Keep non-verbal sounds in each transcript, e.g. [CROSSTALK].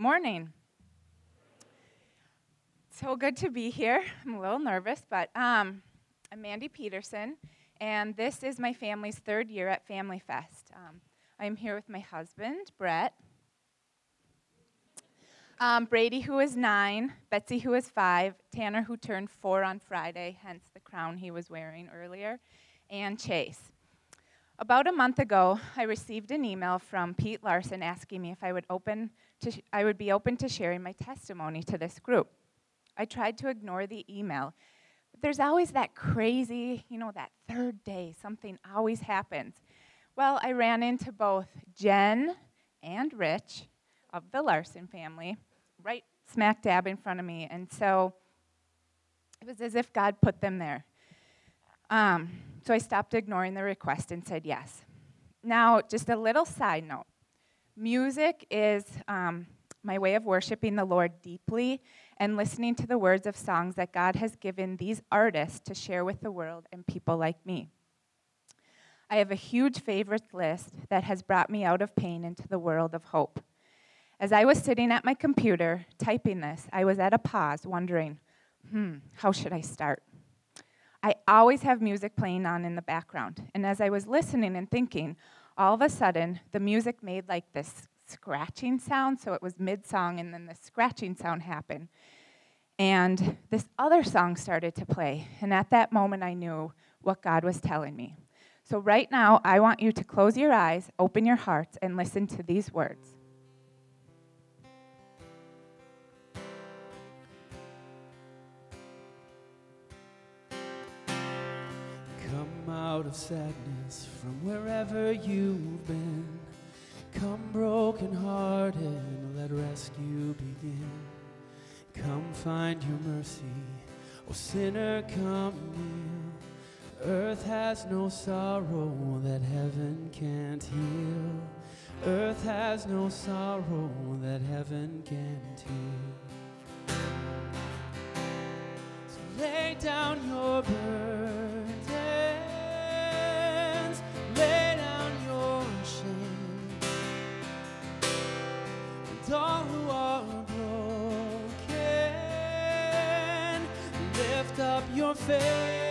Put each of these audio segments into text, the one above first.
morning. So good to be here. [LAUGHS] I'm a little nervous, but um, I'm Mandy Peterson, and this is my family's third year at Family Fest. Um, I'm here with my husband, Brett, um, Brady, who is nine, Betsy, who is five, Tanner, who turned four on Friday, hence the crown he was wearing earlier, and Chase. About a month ago, I received an email from Pete Larson asking me if I would open to sh- I would be open to sharing my testimony to this group. I tried to ignore the email, but there's always that crazy, you know, that third day, something always happens. Well, I ran into both Jen and Rich of the Larson family right smack dab in front of me. And so it was as if God put them there. Um, so I stopped ignoring the request and said yes. Now, just a little side note music is um, my way of worshiping the Lord deeply and listening to the words of songs that God has given these artists to share with the world and people like me. I have a huge favorite list that has brought me out of pain into the world of hope. As I was sitting at my computer typing this, I was at a pause wondering, hmm, how should I start? I always have music playing on in the background. And as I was listening and thinking, all of a sudden, the music made like this scratching sound. So it was mid song, and then the scratching sound happened. And this other song started to play. And at that moment, I knew what God was telling me. So, right now, I want you to close your eyes, open your hearts, and listen to these words. Out of sadness from wherever you've been. Come broken hearted, let rescue begin. Come find your mercy, O sinner, come kneel. Earth has no sorrow that heaven can't heal. Earth has no sorrow that heaven can't heal. So lay down your burden. All who are broken, lift up your face.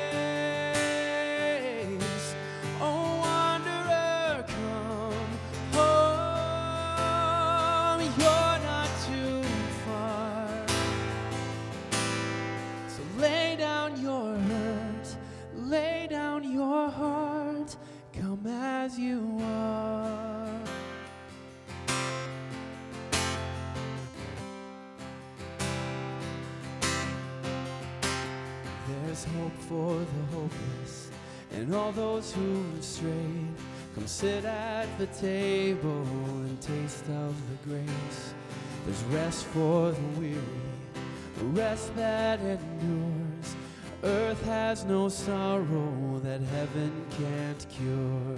For the hopeless and all those who have strayed. Come sit at the table and taste of the grace. There's rest for the weary, a rest that endures. Earth has no sorrow that heaven can't cure.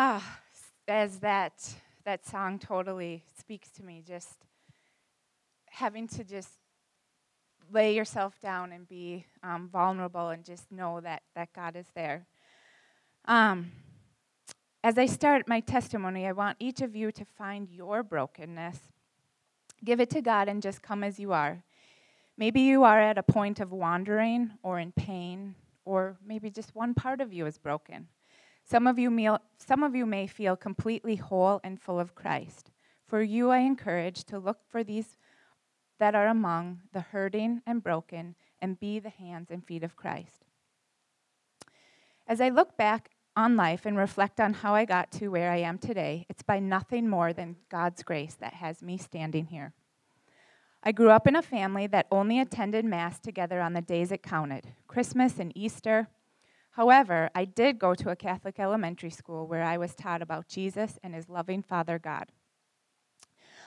Ah, as that that song totally speaks to me, just having to just lay yourself down and be um, vulnerable and just know that that God is there. Um, as I start my testimony, I want each of you to find your brokenness, give it to God, and just come as you are. Maybe you are at a point of wandering or in pain, or maybe just one part of you is broken. Some of you, may, some of you may feel completely whole and full of Christ. For you, I encourage to look for these that are among the hurting and broken and be the hands and feet of Christ. As I look back on life and reflect on how I got to where I am today, it's by nothing more than God's grace that has me standing here. I grew up in a family that only attended Mass together on the days it counted Christmas and Easter. However, I did go to a Catholic elementary school where I was taught about Jesus and his loving Father God.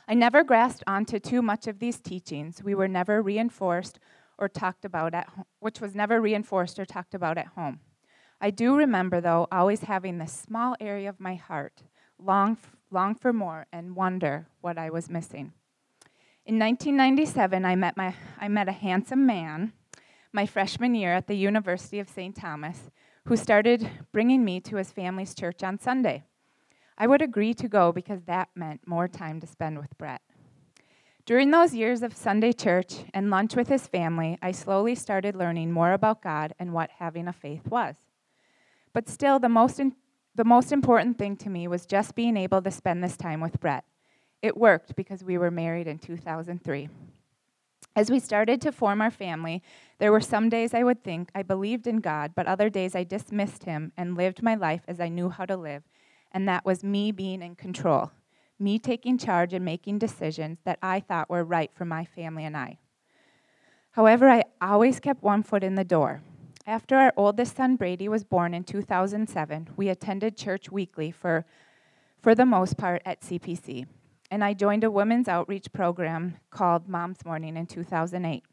I never grasped onto too much of these teachings. We were never reinforced or talked about at home, which was never reinforced or talked about at home. I do remember, though, always having this small area of my heart, long, long for more, and wonder what I was missing. In 1997, I met, my, I met a handsome man my freshman year at the University of St. Thomas who started bringing me to his family's church on Sunday. I would agree to go because that meant more time to spend with Brett. During those years of Sunday church and lunch with his family, I slowly started learning more about God and what having a faith was. But still, the most, in, the most important thing to me was just being able to spend this time with Brett. It worked because we were married in 2003. As we started to form our family, there were some days I would think I believed in God, but other days I dismissed Him and lived my life as I knew how to live, and that was me being in control, me taking charge and making decisions that I thought were right for my family and I. However, I always kept one foot in the door. After our oldest son Brady was born in 2007, we attended church weekly for, for the most part at CPC, and I joined a women's outreach program called Mom's Morning in 2008.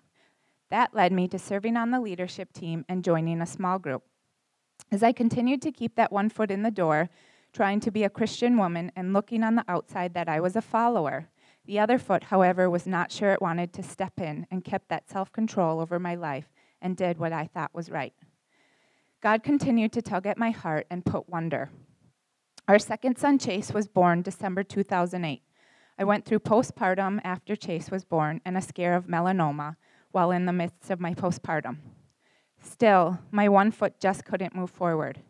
That led me to serving on the leadership team and joining a small group. As I continued to keep that one foot in the door, trying to be a Christian woman and looking on the outside that I was a follower. The other foot, however, was not sure it wanted to step in and kept that self control over my life and did what I thought was right. God continued to tug at my heart and put wonder. Our second son, Chase, was born December 2008. I went through postpartum after Chase was born and a scare of melanoma while in the midst of my postpartum. Still, my one foot just couldn't move forward.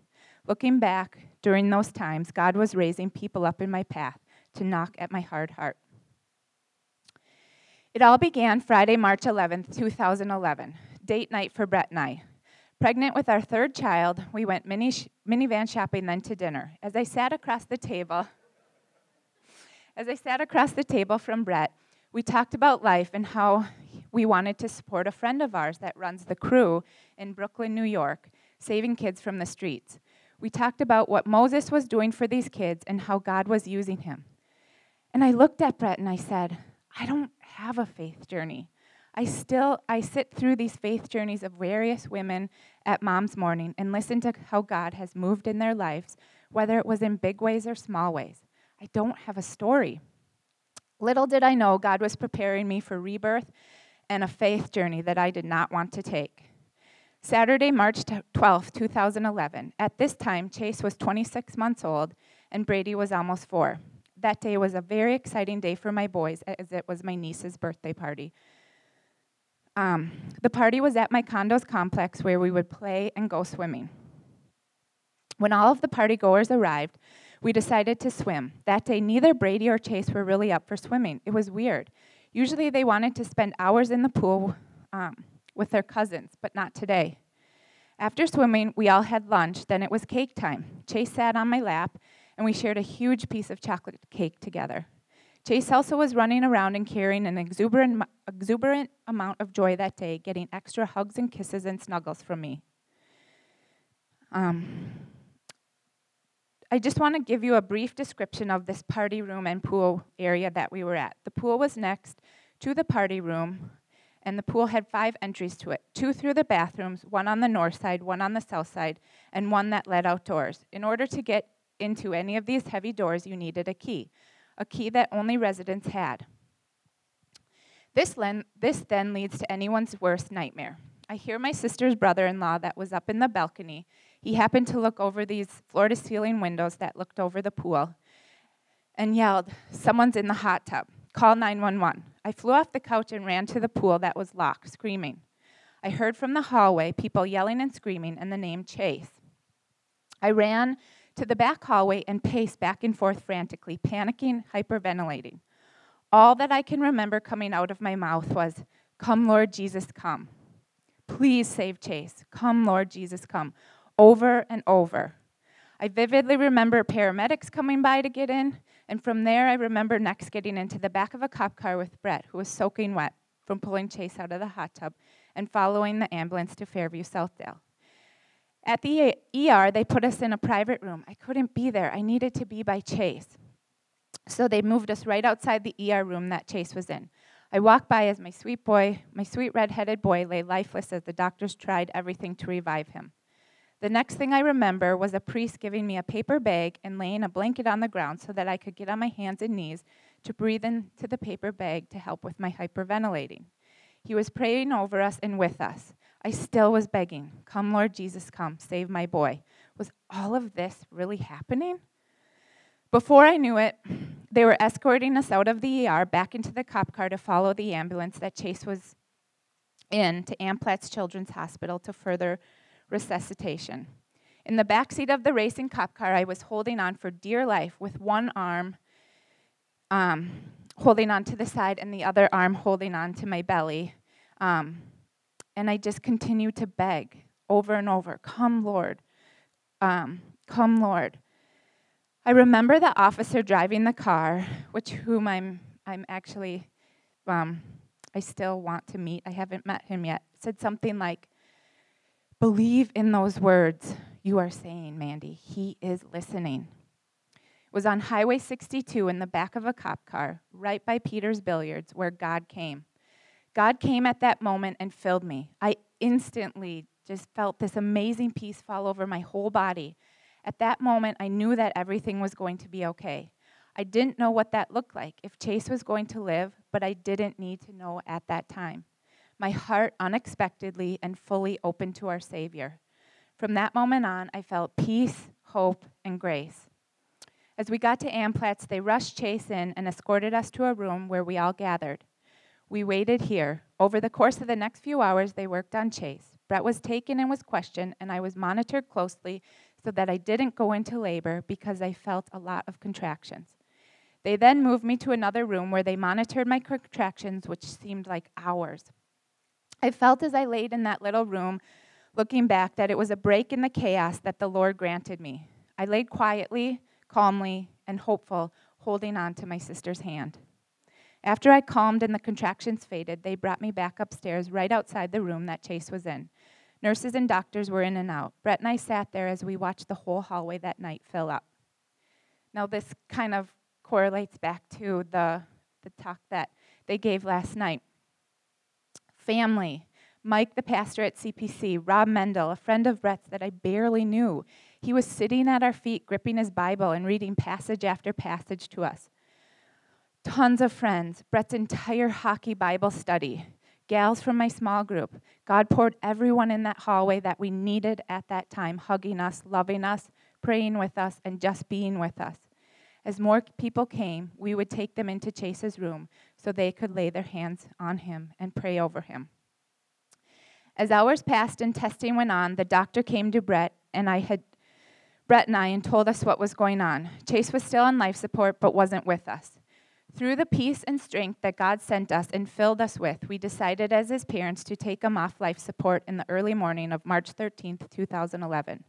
Looking back, during those times, God was raising people up in my path to knock at my hard heart. It all began Friday, March 11th, 2011, date night for Brett and I. Pregnant with our third child, we went mini sh- minivan shopping then to dinner. As I sat across the table, as I sat across the table from Brett, we talked about life and how we wanted to support a friend of ours that runs the crew in Brooklyn, New York, saving kids from the streets we talked about what Moses was doing for these kids and how God was using him. And I looked at Brett and I said, I don't have a faith journey. I still I sit through these faith journeys of various women at mom's morning and listen to how God has moved in their lives, whether it was in big ways or small ways. I don't have a story. Little did I know God was preparing me for rebirth and a faith journey that I did not want to take. Saturday, March 12, 2011. At this time, Chase was 26 months old and Brady was almost four. That day was a very exciting day for my boys as it was my niece's birthday party. Um, the party was at my condo's complex where we would play and go swimming. When all of the party goers arrived, we decided to swim. That day, neither Brady or Chase were really up for swimming. It was weird. Usually, they wanted to spend hours in the pool. Um, with their cousins, but not today. After swimming, we all had lunch. Then it was cake time. Chase sat on my lap, and we shared a huge piece of chocolate cake together. Chase also was running around and carrying an exuberant, exuberant amount of joy that day, getting extra hugs and kisses and snuggles from me. Um, I just want to give you a brief description of this party room and pool area that we were at. The pool was next to the party room, and the pool had five entries to it two through the bathrooms, one on the north side, one on the south side, and one that led outdoors. In order to get into any of these heavy doors, you needed a key, a key that only residents had. This, this then leads to anyone's worst nightmare. I hear my sister's brother in law that was up in the balcony he happened to look over these floor to ceiling windows that looked over the pool and yelled, Someone's in the hot tub. Call 911. I flew off the couch and ran to the pool that was locked, screaming. I heard from the hallway people yelling and screaming and the name Chase. I ran to the back hallway and paced back and forth frantically, panicking, hyperventilating. All that I can remember coming out of my mouth was, Come, Lord Jesus, come. Please save Chase. Come, Lord Jesus, come over and over. I vividly remember paramedics coming by to get in, and from there I remember next getting into the back of a cop car with Brett, who was soaking wet from pulling Chase out of the hot tub, and following the ambulance to Fairview Southdale. At the ER, they put us in a private room. I couldn't be there. I needed to be by Chase. So they moved us right outside the ER room that Chase was in. I walked by as my sweet boy, my sweet red-headed boy lay lifeless as the doctors tried everything to revive him. The next thing I remember was a priest giving me a paper bag and laying a blanket on the ground so that I could get on my hands and knees to breathe into the paper bag to help with my hyperventilating. He was praying over us and with us. I still was begging, Come, Lord Jesus, come, save my boy. Was all of this really happening? Before I knew it, [CLEARS THROAT] they were escorting us out of the ER back into the cop car to follow the ambulance that Chase was in to Amplatz Children's Hospital to further resuscitation. In the back seat of the racing cop car, I was holding on for dear life with one arm um, holding on to the side and the other arm holding on to my belly. Um, and I just continued to beg over and over, Come, Lord. Um, come, Lord. I remember the officer driving the car, which whom I'm, I'm actually, um, I still want to meet. I haven't met him yet. Said something like, Believe in those words you are saying, Mandy. He is listening. It was on Highway 62 in the back of a cop car, right by Peter's Billiards, where God came. God came at that moment and filled me. I instantly just felt this amazing peace fall over my whole body. At that moment, I knew that everything was going to be okay. I didn't know what that looked like, if Chase was going to live, but I didn't need to know at that time my heart unexpectedly and fully open to our Savior. From that moment on, I felt peace, hope, and grace. As we got to Amplatz, they rushed Chase in and escorted us to a room where we all gathered. We waited here. Over the course of the next few hours, they worked on Chase. Brett was taken and was questioned, and I was monitored closely so that I didn't go into labor because I felt a lot of contractions. They then moved me to another room where they monitored my contractions, which seemed like hours. I felt as I laid in that little room, looking back, that it was a break in the chaos that the Lord granted me. I laid quietly, calmly, and hopeful, holding on to my sister's hand. After I calmed and the contractions faded, they brought me back upstairs right outside the room that Chase was in. Nurses and doctors were in and out. Brett and I sat there as we watched the whole hallway that night fill up. Now, this kind of correlates back to the, the talk that they gave last night family. Mike, the pastor at CPC, Rob Mendel, a friend of Brett's that I barely knew. He was sitting at our feet, gripping his Bible and reading passage after passage to us. Tons of friends, Brett's entire hockey Bible study, gals from my small group. God poured everyone in that hallway that we needed at that time, hugging us, loving us, praying with us, and just being with us. As more people came, we would take them into Chase's room so they could lay their hands on him and pray over him. As hours passed and testing went on, the doctor came to Brett and I had Brett and I and told us what was going on. Chase was still on life support but wasn't with us. Through the peace and strength that God sent us and filled us with, we decided as his parents to take him off life support in the early morning of March 13, 2011.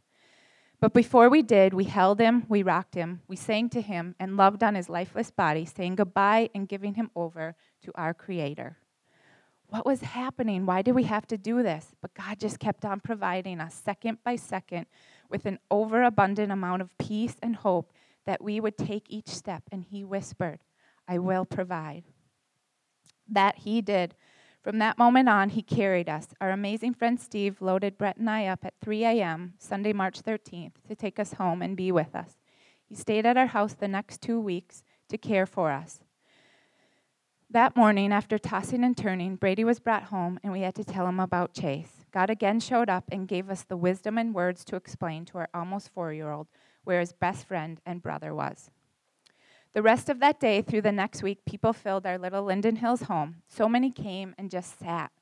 But before we did, we held him, we rocked him, we sang to him, and loved on his lifeless body, saying goodbye and giving him over to our Creator. What was happening? Why did we have to do this? But God just kept on providing us second by second with an overabundant amount of peace and hope that we would take each step. And He whispered, I will provide. That He did. From that moment on, He carried us. Our amazing friend Steve loaded Brett and I up at 3 a.m., Sunday, March 13th, to take us home and be with us. He stayed at our house the next two weeks to care for us. That morning, after tossing and turning, Brady was brought home and we had to tell him about Chase. God again showed up and gave us the wisdom and words to explain to our almost four year old where his best friend and brother was. The rest of that day through the next week, people filled our little Linden Hills home. So many came and just sat.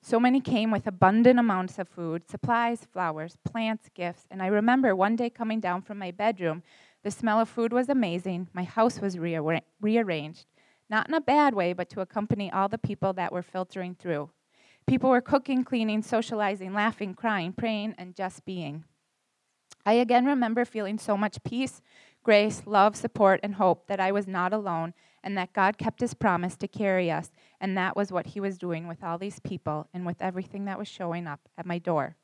So many came with abundant amounts of food, supplies, flowers, plants, gifts. And I remember one day coming down from my bedroom. The smell of food was amazing. My house was rearra- rearranged not in a bad way, but to accompany all the people that were filtering through. People were cooking, cleaning, socializing, laughing, crying, praying, and just being. I again remember feeling so much peace, grace, love, support, and hope that I was not alone and that God kept his promise to carry us, and that was what he was doing with all these people and with everything that was showing up at my door.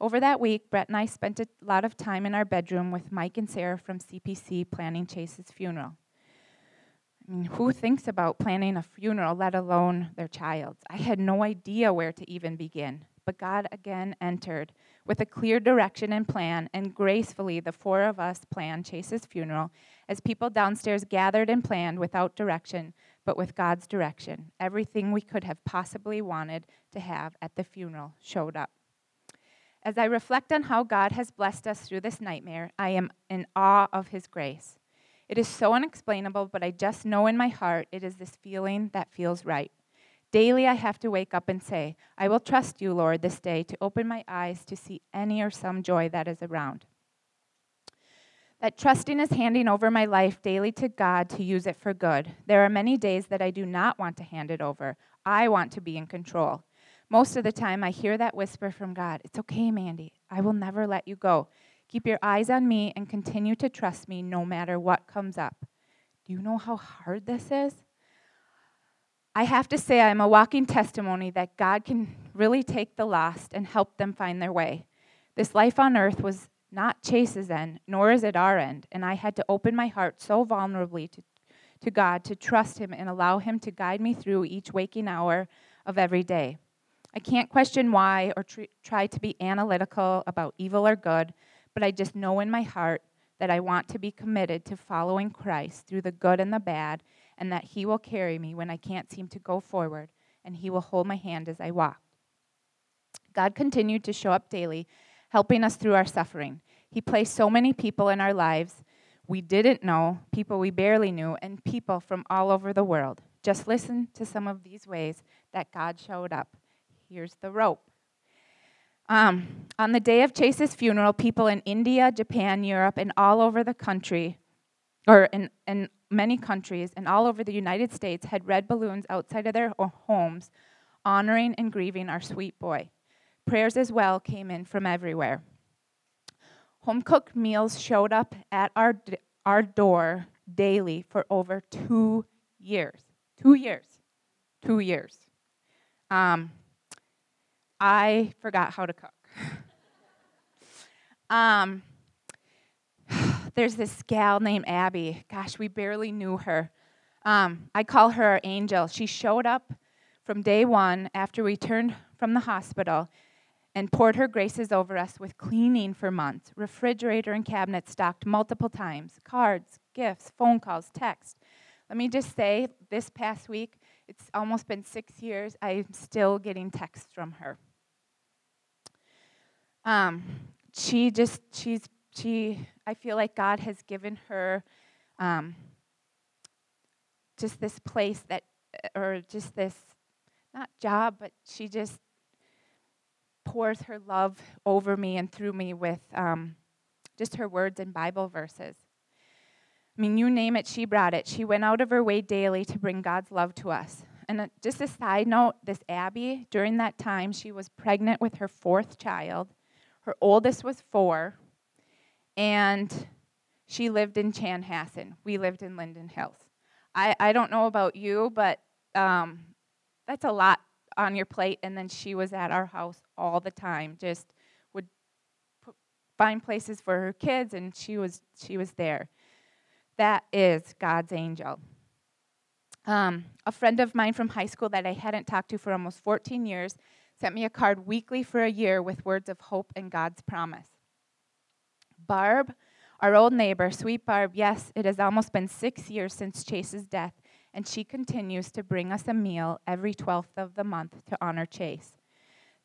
Over that week, Brett and I spent a lot of time in our bedroom with Mike and Sarah from CPC planning Chase's funeral. I mean, who thinks about planning a funeral, let alone their child's? I had no idea where to even begin. But God again entered with a clear direction and plan, and gracefully the four of us planned Chase's funeral as people downstairs gathered and planned without direction, but with God's direction. Everything we could have possibly wanted to have at the funeral showed up. As I reflect on how God has blessed us through this nightmare, I am in awe of His grace. It is so unexplainable, but I just know in my heart it is this feeling that feels right. Daily, I have to wake up and say, I will trust you, Lord, this day to open my eyes to see any or some joy that is around. That trusting is handing over my life daily to God to use it for good. There are many days that I do not want to hand it over. I want to be in control. Most of the time, I hear that whisper from God It's okay, Mandy. I will never let you go. Keep your eyes on me and continue to trust me no matter what comes up. Do you know how hard this is? I have to say, I'm a walking testimony that God can really take the lost and help them find their way. This life on earth was not Chase's end, nor is it our end, and I had to open my heart so vulnerably to, to God to trust Him and allow Him to guide me through each waking hour of every day. I can't question why or tr- try to be analytical about evil or good but I just know in my heart that I want to be committed to following Christ through the good and the bad, and that He will carry me when I can't seem to go forward, and He will hold my hand as I walk. God continued to show up daily, helping us through our suffering. He placed so many people in our lives we didn't know, people we barely knew, and people from all over the world. Just listen to some of these ways that God showed up. Here's the rope. Um, on the day of Chase's funeral, people in India, Japan, Europe, and all over the country, or in, in many countries, and all over the United States, had red balloons outside of their homes, honoring and grieving our sweet boy. Prayers as well came in from everywhere. Home cooked meals showed up at our, our door daily for over two years. Two years. Two years. Um, I forgot how to cook. [LAUGHS] um, there's this gal named Abby. Gosh, we barely knew her. Um, I call her our angel. She showed up from day one after we turned from the hospital and poured her graces over us with cleaning for months, refrigerator and cabinet stocked multiple times, cards, gifts, phone calls, text. Let me just say, this past week, it's almost been six years, I'm still getting texts from her. Um, she just, she's, she, I feel like God has given her um, just this place that, or just this, not job, but she just pours her love over me and through me with um, just her words and Bible verses. I mean, you name it, she brought it. She went out of her way daily to bring God's love to us. And uh, just a side note this Abby, during that time, she was pregnant with her fourth child. Her oldest was four, and she lived in Chanhassen. We lived in Linden Hills. I, I don't know about you, but um, that's a lot on your plate. And then she was at our house all the time, just would put, find places for her kids, and she was, she was there. That is God's angel. Um, a friend of mine from high school that I hadn't talked to for almost 14 years sent me a card weekly for a year with words of hope and God's promise. Barb, our old neighbor, sweet Barb, yes, it has almost been six years since Chase's death, and she continues to bring us a meal every 12th of the month to honor Chase.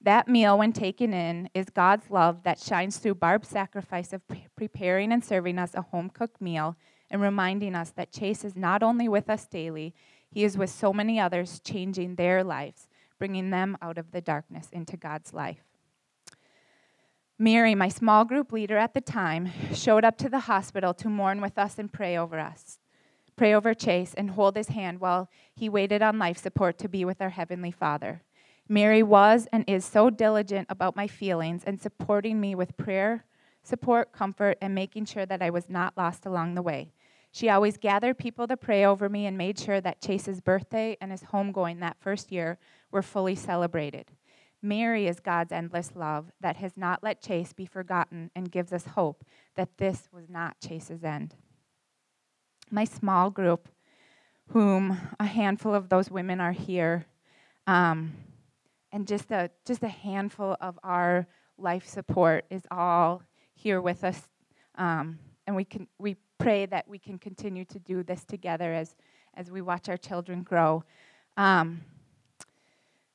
That meal, when taken in, is God's love that shines through Barb's sacrifice of pre- preparing and serving us a home cooked meal and reminding us that Chase is not only with us daily, he is with so many others, changing their lives, bringing them out of the darkness into God's life. Mary, my small group leader at the time, showed up to the hospital to mourn with us and pray over us, pray over Chase, and hold his hand while he waited on life support to be with our Heavenly Father. Mary was and is so diligent about my feelings and supporting me with prayer, support, comfort, and making sure that I was not lost along the way. She always gathered people to pray over me and made sure that Chase's birthday and his homegoing that first year were fully celebrated. Mary is God's endless love that has not let Chase be forgotten and gives us hope that this was not Chase's end. My small group, whom a handful of those women are here, um, and just a just a handful of our life support is all here with us, um, and we can we pray that we can continue to do this together as as we watch our children grow. Um,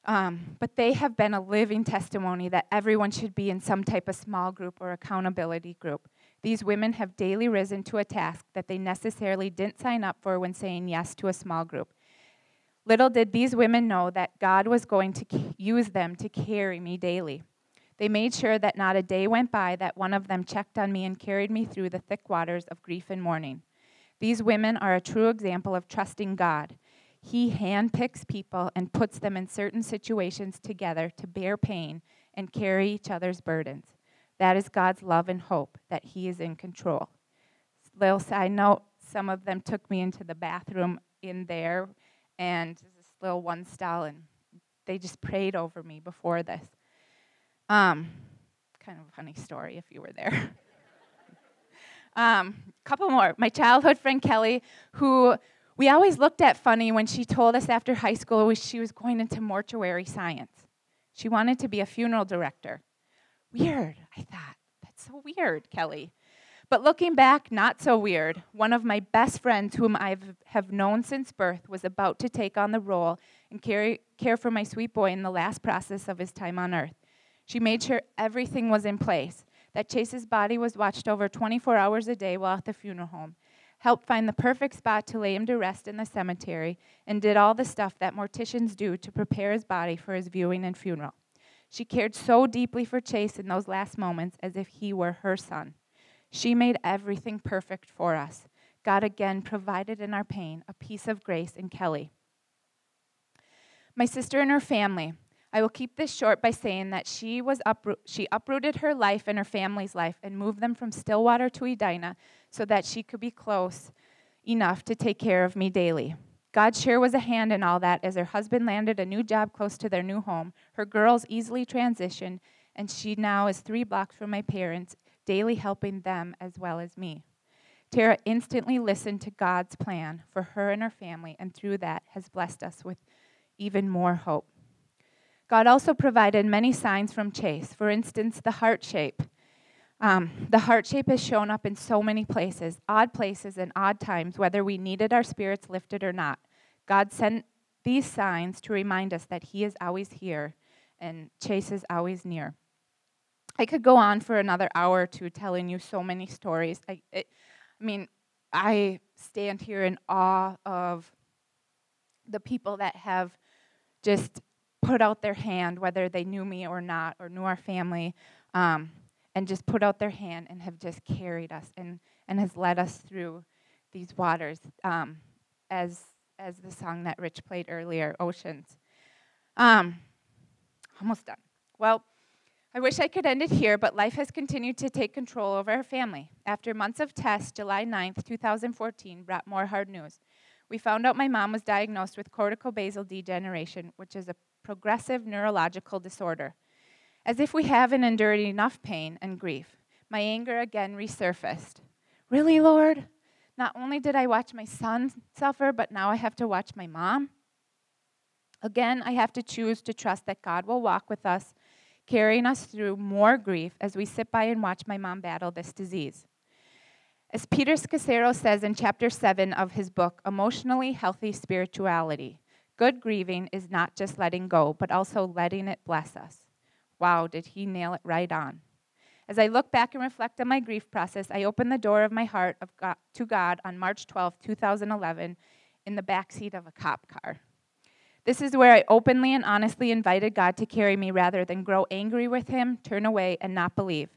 um, but they have been a living testimony that everyone should be in some type of small group or accountability group. These women have daily risen to a task that they necessarily didn't sign up for when saying yes to a small group. Little did these women know that God was going to use them to carry me daily. They made sure that not a day went by that one of them checked on me and carried me through the thick waters of grief and mourning. These women are a true example of trusting God. He handpicks people and puts them in certain situations together to bear pain and carry each other's burdens. That is God's love and hope that He is in control. Little side note some of them took me into the bathroom in there and this little one stall, and they just prayed over me before this. Um, kind of a funny story if you were there. [LAUGHS] um, couple more. My childhood friend Kelly, who we always looked at funny when she told us after high school she was going into mortuary science. She wanted to be a funeral director. Weird, I thought. That's so weird, Kelly. But looking back, not so weird. One of my best friends, whom I have known since birth, was about to take on the role and care, care for my sweet boy in the last process of his time on earth. She made sure everything was in place, that Chase's body was watched over 24 hours a day while at the funeral home, helped find the perfect spot to lay him to rest in the cemetery, and did all the stuff that morticians do to prepare his body for his viewing and funeral. She cared so deeply for Chase in those last moments as if he were her son. She made everything perfect for us. God again provided in our pain a piece of grace in Kelly. My sister and her family. I will keep this short by saying that she was upro- she uprooted her life and her family's life and moved them from Stillwater to Edina so that she could be close enough to take care of me daily. God sure was a hand in all that as her husband landed a new job close to their new home. Her girls easily transitioned, and she now is three blocks from my parents daily helping them as well as me. Tara instantly listened to God's plan for her and her family, and through that has blessed us with even more hope. God also provided many signs from Chase. For instance, the heart shape. Um, the heart shape has shown up in so many places, odd places and odd times, whether we needed our spirits lifted or not. God sent these signs to remind us that He is always here and Chase is always near. I could go on for another hour or two telling you so many stories. I, it, I mean, I stand here in awe of the people that have just put out their hand, whether they knew me or not, or knew our family, um, and just put out their hand and have just carried us and, and has led us through these waters, um, as, as the song that Rich played earlier, Oceans. Um, almost done. Well, I wish I could end it here, but life has continued to take control over our family. After months of tests, July 9th, 2014, brought more hard news. We found out my mom was diagnosed with corticobasal degeneration, which is a progressive neurological disorder. As if we haven't endured enough pain and grief. My anger again resurfaced. Really, Lord? Not only did I watch my son suffer, but now I have to watch my mom? Again, I have to choose to trust that God will walk with us, carrying us through more grief as we sit by and watch my mom battle this disease. As Peter Scazzero says in chapter 7 of his book, Emotionally Healthy Spirituality, good grieving is not just letting go, but also letting it bless us. Wow, did he nail it right on. As I look back and reflect on my grief process, I opened the door of my heart of God, to God on March 12, 2011, in the backseat of a cop car. This is where I openly and honestly invited God to carry me rather than grow angry with Him, turn away, and not believe.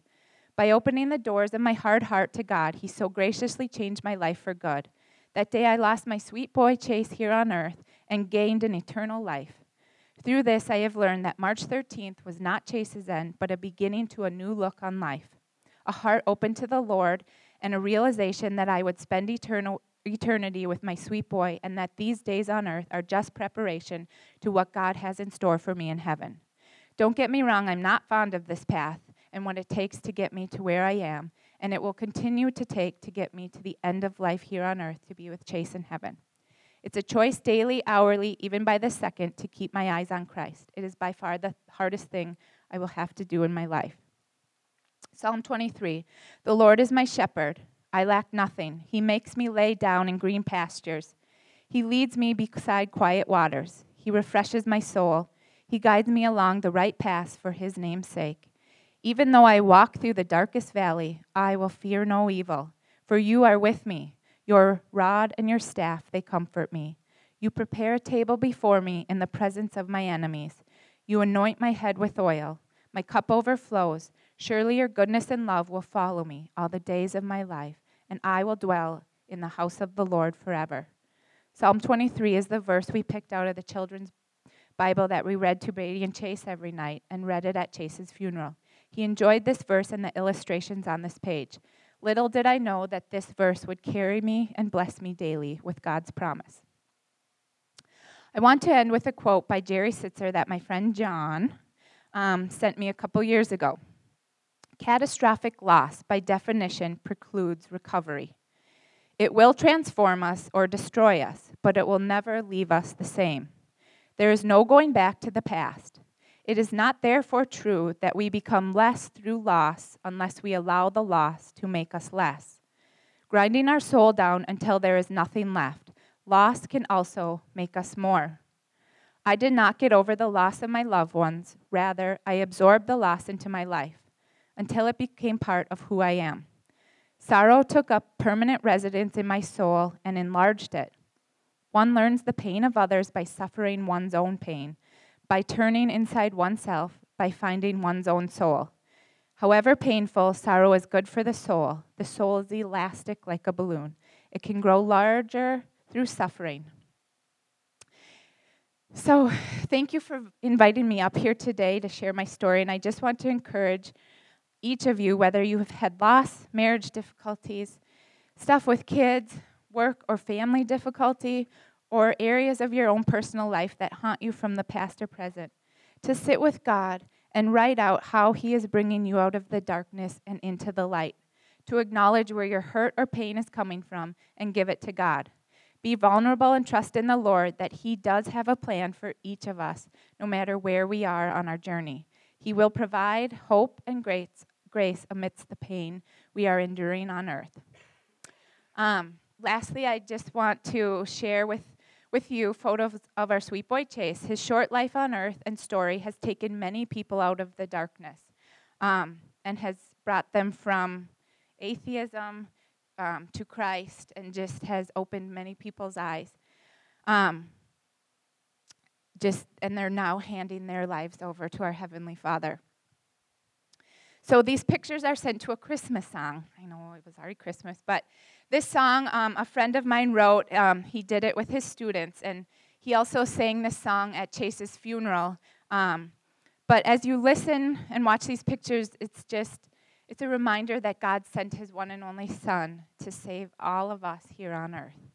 By opening the doors of my hard heart to God, He so graciously changed my life for good. That day I lost my sweet boy Chase here on earth and gained an eternal life. Through this, I have learned that March 13th was not Chase's end, but a beginning to a new look on life, a heart open to the Lord, and a realization that I would spend eternal, eternity with my sweet boy, and that these days on earth are just preparation to what God has in store for me in heaven. Don't get me wrong, I'm not fond of this path and what it takes to get me to where I am, and it will continue to take to get me to the end of life here on earth to be with Chase in heaven. It's a choice daily, hourly, even by the second, to keep my eyes on Christ. It is by far the hardest thing I will have to do in my life. Psalm 23 The Lord is my shepherd. I lack nothing. He makes me lay down in green pastures. He leads me beside quiet waters. He refreshes my soul. He guides me along the right paths for his name's sake. Even though I walk through the darkest valley, I will fear no evil, for you are with me. Your rod and your staff, they comfort me. You prepare a table before me in the presence of my enemies. You anoint my head with oil. My cup overflows. Surely your goodness and love will follow me all the days of my life, and I will dwell in the house of the Lord forever. Psalm 23 is the verse we picked out of the children's Bible that we read to Brady and Chase every night and read it at Chase's funeral. He enjoyed this verse and the illustrations on this page. Little did I know that this verse would carry me and bless me daily with God's promise. I want to end with a quote by Jerry Sittser that my friend John um, sent me a couple years ago. Catastrophic loss, by definition, precludes recovery. It will transform us or destroy us, but it will never leave us the same. There is no going back to the past. It is not therefore true that we become less through loss unless we allow the loss to make us less. Grinding our soul down until there is nothing left, loss can also make us more. I did not get over the loss of my loved ones, rather, I absorbed the loss into my life until it became part of who I am. Sorrow took up permanent residence in my soul and enlarged it. One learns the pain of others by suffering one's own pain by turning inside oneself, by finding one's own soul. However painful, sorrow is good for the soul. The soul is elastic like a balloon, it can grow larger through suffering. So, thank you for inviting me up here today to share my story. And I just want to encourage each of you, whether you have had loss, marriage difficulties, stuff with kids, work, or family difficulty, or areas of your own personal life that haunt you from the past or present, to sit with God and write out how He is bringing you out of the darkness and into the light, to acknowledge where your hurt or pain is coming from and give it to God. Be vulnerable and trust in the Lord that He does have a plan for each of us, no matter where we are on our journey. He will provide hope and grace, grace amidst the pain we are enduring on earth. Um, lastly, I just want to share with with you photos of our sweet boy Chase. His short life on earth and story has taken many people out of the darkness um, and has brought them from atheism um, to Christ and just has opened many people's eyes. Um, just and they're now handing their lives over to our heavenly Father. So these pictures are sent to a Christmas song. I know it was already Christmas, but this song, um, a friend of mine wrote. Um, he did it with his students, and he also sang this song at Chase's funeral. Um, but as you listen and watch these pictures, it's just it's a reminder that God sent His one and only Son to save all of us here on earth.